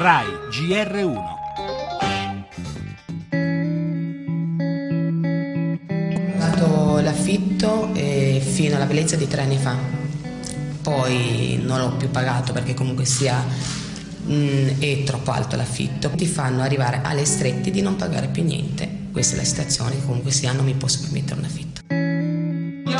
RAI GR1 Ho pagato l'affitto eh, fino alla bellezza di tre anni fa, poi non l'ho più pagato perché comunque sia mh, è troppo alto l'affitto. Ti fanno arrivare alle strette di non pagare più niente. Questa è la situazione, comunque sia non mi posso permettere un affitto.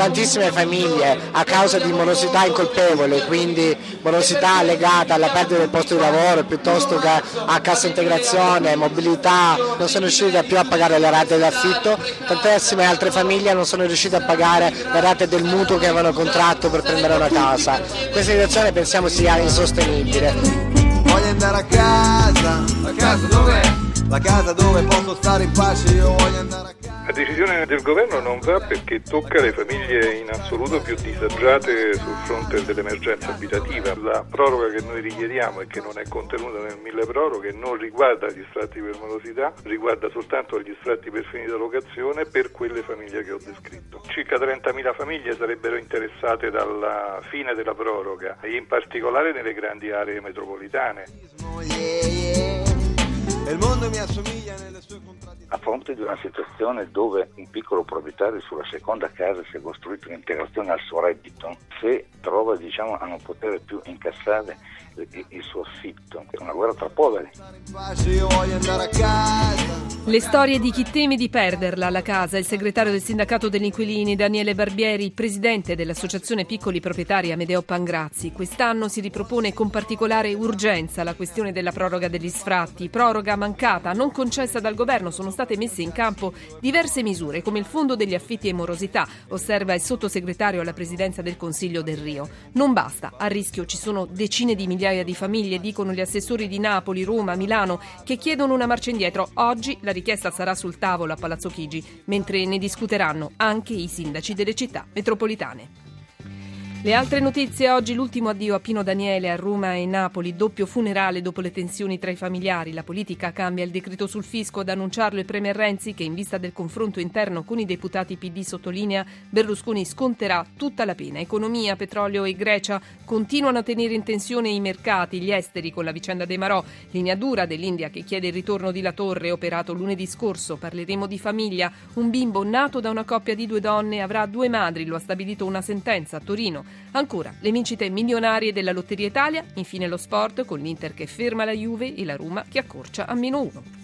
Tantissime famiglie a causa di morosità incolpevole, quindi morosità legata alla perdita del posto di lavoro piuttosto che a cassa integrazione, mobilità, non sono riuscite più a pagare le rate dell'affitto, tantissime altre famiglie non sono riuscite a pagare le rate del mutuo che avevano contratto per prendere una casa. Questa situazione pensiamo sia insostenibile. Voglio andare a casa, a casa dov'è? La casa dove posso stare in pace, io voglio andare a casa. La decisione del governo non va perché tocca le famiglie in assoluto più disagiate sul fronte dell'emergenza abitativa. La proroga che noi richiediamo e che non è contenuta nel mille proroghe non riguarda gli sfratti per morosità, riguarda soltanto gli sfratti per finita locazione per quelle famiglie che ho descritto. Circa 30.000 famiglie sarebbero interessate dalla fine della proroga, in particolare nelle grandi aree metropolitane. E il mondo mi assomiglia nelle sue contraddizioni. A fronte di una situazione dove un piccolo proprietario sulla seconda casa si è costruito un'integrazione al suo reddito, se trova diciamo, a non poter più incassare il, il suo affitto, è una guerra tra poveri. In pace, io voglio andare a casa. Le storie di chi teme di perderla la casa, il segretario del sindacato degli inquilini Daniele Barbieri, il presidente dell'associazione piccoli proprietari Amedeo Pangrazzi. Quest'anno si ripropone con particolare urgenza la questione della proroga degli sfratti, proroga mancata, non concessa dal governo, sono state messe in campo diverse misure come il fondo degli affitti e morosità, osserva il sottosegretario alla presidenza del Consiglio del Rio. Non basta, a rischio ci sono decine di migliaia di famiglie, dicono gli assessori di Napoli, Roma, Milano, che chiedono una marcia indietro. Oggi la richiesta sarà sul tavolo a Palazzo Chigi, mentre ne discuteranno anche i sindaci delle città metropolitane. Le altre notizie oggi l'ultimo addio a Pino Daniele a Roma e Napoli, doppio funerale dopo le tensioni tra i familiari. La politica cambia il decreto sul fisco ad annunciarlo il Premier Renzi che in vista del confronto interno con i deputati PD sottolinea Berlusconi sconterà tutta la pena. Economia, petrolio e Grecia continuano a tenere in tensione i mercati, gli esteri con la vicenda dei Marò, linea dura dell'India che chiede il ritorno di La Torre operato lunedì scorso. Parleremo di famiglia. Un bimbo nato da una coppia di due donne avrà due madri, lo ha stabilito una sentenza a Torino. Ancora, le vincite milionarie della Lotteria Italia, infine lo sport con l'Inter che ferma la Juve e la Roma che accorcia a meno uno.